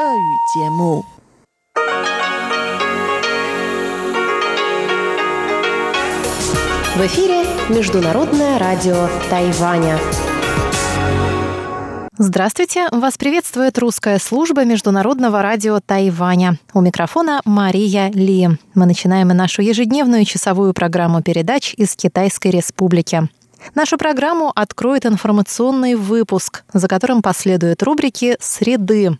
В эфире Международное радио Тайваня. Здравствуйте! Вас приветствует русская служба Международного радио Тайваня. У микрофона Мария Ли. Мы начинаем нашу ежедневную часовую программу передач из Китайской Республики. Нашу программу откроет информационный выпуск, за которым последуют рубрики «Среды»,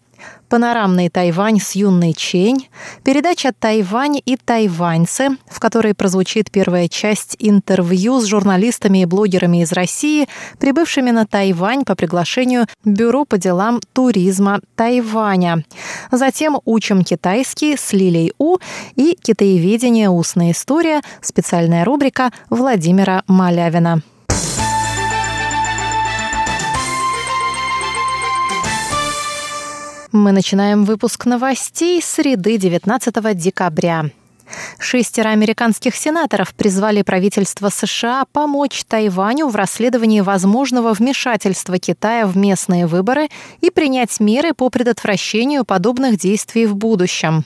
Панорамный Тайвань с юной Чень, передача «Тайвань и тайваньцы», в которой прозвучит первая часть интервью с журналистами и блогерами из России, прибывшими на Тайвань по приглашению Бюро по делам туризма Тайваня. Затем «Учим китайский» с Лилей У и «Китаеведение. Устная история» специальная рубрика Владимира Малявина. Мы начинаем выпуск новостей среды 19 декабря. Шестеро американских сенаторов призвали правительство США помочь Тайваню в расследовании возможного вмешательства Китая в местные выборы и принять меры по предотвращению подобных действий в будущем.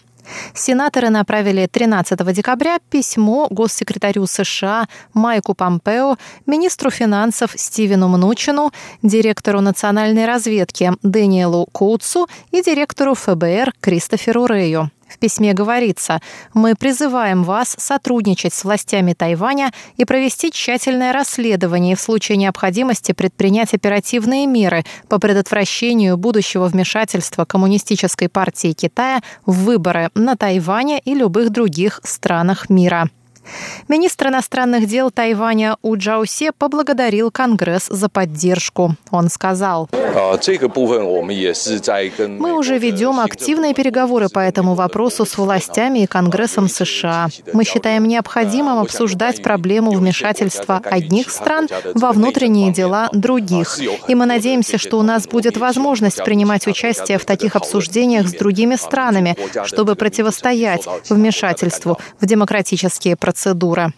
Сенаторы направили 13 декабря письмо госсекретарю США Майку Помпео, министру финансов Стивену Мнучину, директору национальной разведки Дэниелу Коутсу и директору ФБР Кристоферу Рэю. В письме говорится, мы призываем вас сотрудничать с властями Тайваня и провести тщательное расследование и в случае необходимости предпринять оперативные меры по предотвращению будущего вмешательства Коммунистической партии Китая в выборы на Тайване и любых других странах мира. Министр иностранных дел Тайваня У Джаусе поблагодарил Конгресс за поддержку. Он сказал, «Мы уже ведем активные переговоры по этому вопросу с властями и Конгрессом США. Мы считаем необходимым обсуждать проблему вмешательства одних стран во внутренние дела других. И мы надеемся, что у нас будет возможность принимать участие в таких обсуждениях с другими странами, чтобы противостоять вмешательству в демократические процессы процедура.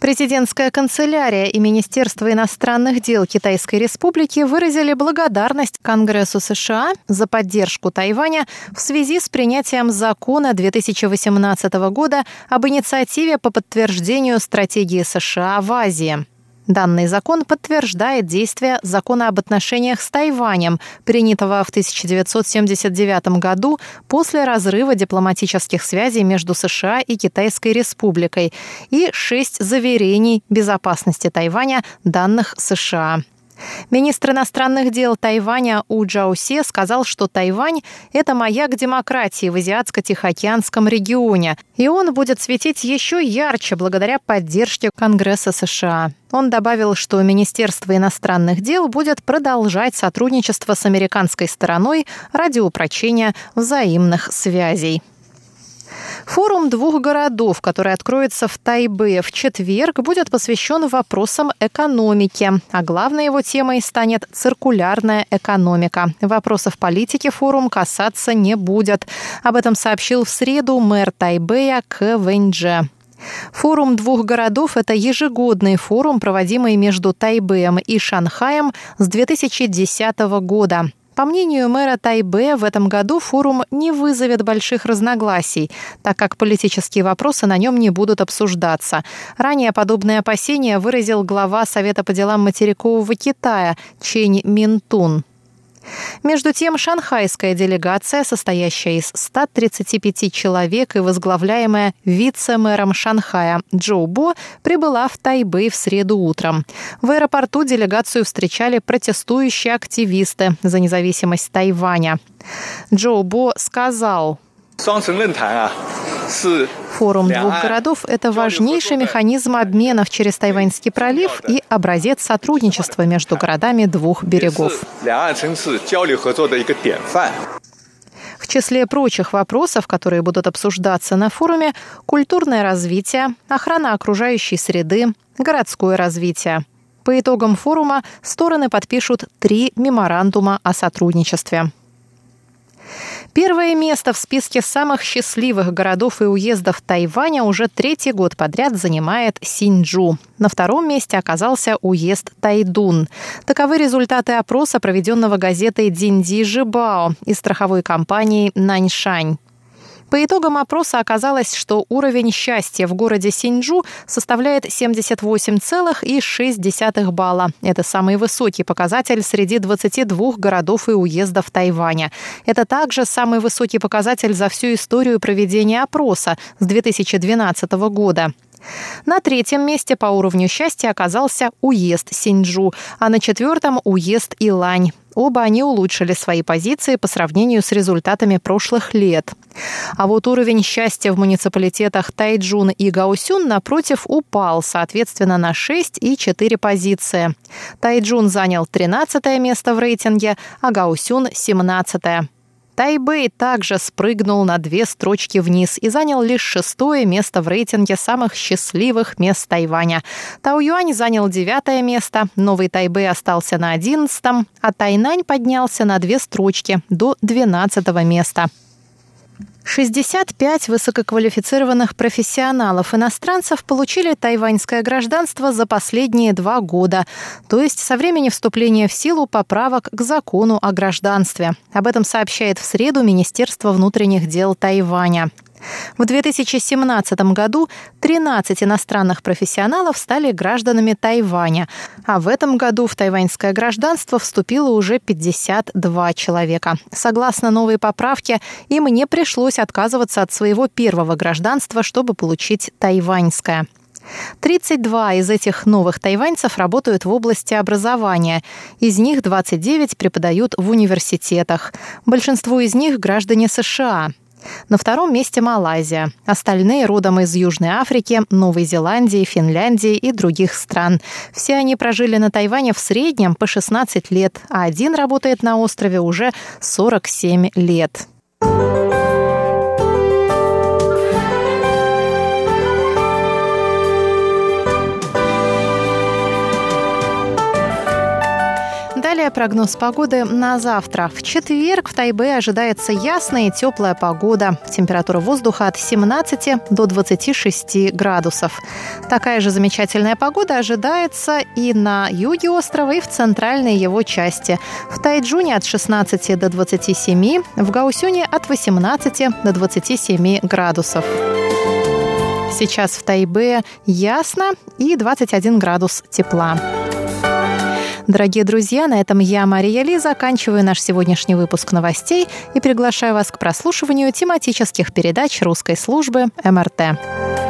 Президентская канцелярия и Министерство иностранных дел Китайской Республики выразили благодарность Конгрессу США за поддержку Тайваня в связи с принятием закона 2018 года об инициативе по подтверждению стратегии США в Азии. Данный закон подтверждает действие закона об отношениях с Тайванем, принятого в 1979 году после разрыва дипломатических связей между США и Китайской Республикой, и шесть заверений безопасности Тайваня, данных США. Министр иностранных дел Тайваня У Джаусе сказал, что Тайвань – это маяк демократии в Азиатско-Тихоокеанском регионе, и он будет светить еще ярче благодаря поддержке Конгресса США. Он добавил, что Министерство иностранных дел будет продолжать сотрудничество с американской стороной ради упрочения взаимных связей. Форум двух городов, который откроется в Тайбе в четверг, будет посвящен вопросам экономики. А главной его темой станет циркулярная экономика. Вопросов политики форум касаться не будет. Об этом сообщил в среду мэр Тайбэя К. Вэньдже. Форум двух городов – это ежегодный форум, проводимый между Тайбэем и Шанхаем с 2010 года. По мнению мэра Тайбе, в этом году форум не вызовет больших разногласий, так как политические вопросы на нем не будут обсуждаться. Ранее подобные опасения выразил глава Совета по делам материкового Китая Чень Минтун. Между тем, шанхайская делегация, состоящая из 135 человек и возглавляемая вице-мэром Шанхая Джоу Бо, прибыла в Тайбэй в среду утром. В аэропорту делегацию встречали протестующие активисты за независимость Тайваня. Джоу Бо сказал, Форум двух городов – это важнейший механизм обменов через Тайваньский пролив и образец сотрудничества между городами двух берегов. В числе прочих вопросов, которые будут обсуждаться на форуме, культурное развитие, охрана окружающей среды, городское развитие. По итогам форума стороны подпишут три меморандума о сотрудничестве. Первое место в списке самых счастливых городов и уездов Тайваня уже третий год подряд занимает Синьчжу. На втором месте оказался уезд Тайдун. Таковы результаты опроса, проведенного газетой «Динди Жибао» и страховой компанией «Наньшань». По итогам опроса оказалось, что уровень счастья в городе Синьчжу составляет 78,6 балла. Это самый высокий показатель среди 22 городов и уездов Тайваня. Это также самый высокий показатель за всю историю проведения опроса с 2012 года. На третьем месте по уровню счастья оказался уезд Синьчжу, а на четвертом – уезд Илань. Оба они улучшили свои позиции по сравнению с результатами прошлых лет. А вот уровень счастья в муниципалитетах Тайджун и Гаусюн, напротив, упал, соответственно, на 6 и 4 позиции. Тайджун занял 13 место в рейтинге, а Гаусюн – 17 -е. Тайбэй также спрыгнул на две строчки вниз и занял лишь шестое место в рейтинге самых счастливых мест Тайваня. Тау-Юань занял девятое место, Новый Тайбэй остался на одиннадцатом, а Тайнань поднялся на две строчки до двенадцатого места. 65 высококвалифицированных профессионалов-иностранцев получили тайваньское гражданство за последние два года, то есть со времени вступления в силу поправок к закону о гражданстве. Об этом сообщает в среду Министерство внутренних дел Тайваня. В 2017 году 13 иностранных профессионалов стали гражданами Тайваня, а в этом году в тайваньское гражданство вступило уже 52 человека. Согласно новой поправке, им не пришлось отказываться от своего первого гражданства, чтобы получить тайваньское. 32 из этих новых тайваньцев работают в области образования. Из них 29 преподают в университетах. Большинство из них граждане США. На втором месте Малайзия. Остальные родом из Южной Африки, Новой Зеландии, Финляндии и других стран. Все они прожили на Тайване в среднем по 16 лет, а один работает на острове уже 47 лет. Далее прогноз погоды на завтра. В четверг в Тайбе ожидается ясная и теплая погода. Температура воздуха от 17 до 26 градусов. Такая же замечательная погода ожидается и на юге острова, и в центральной его части. В Тайджуне от 16 до 27, в Гаусюне от 18 до 27 градусов. Сейчас в Тайбе ясно и 21 градус тепла. Дорогие друзья, на этом я, Мария Ли, заканчиваю наш сегодняшний выпуск новостей и приглашаю вас к прослушиванию тематических передач русской службы МРТ.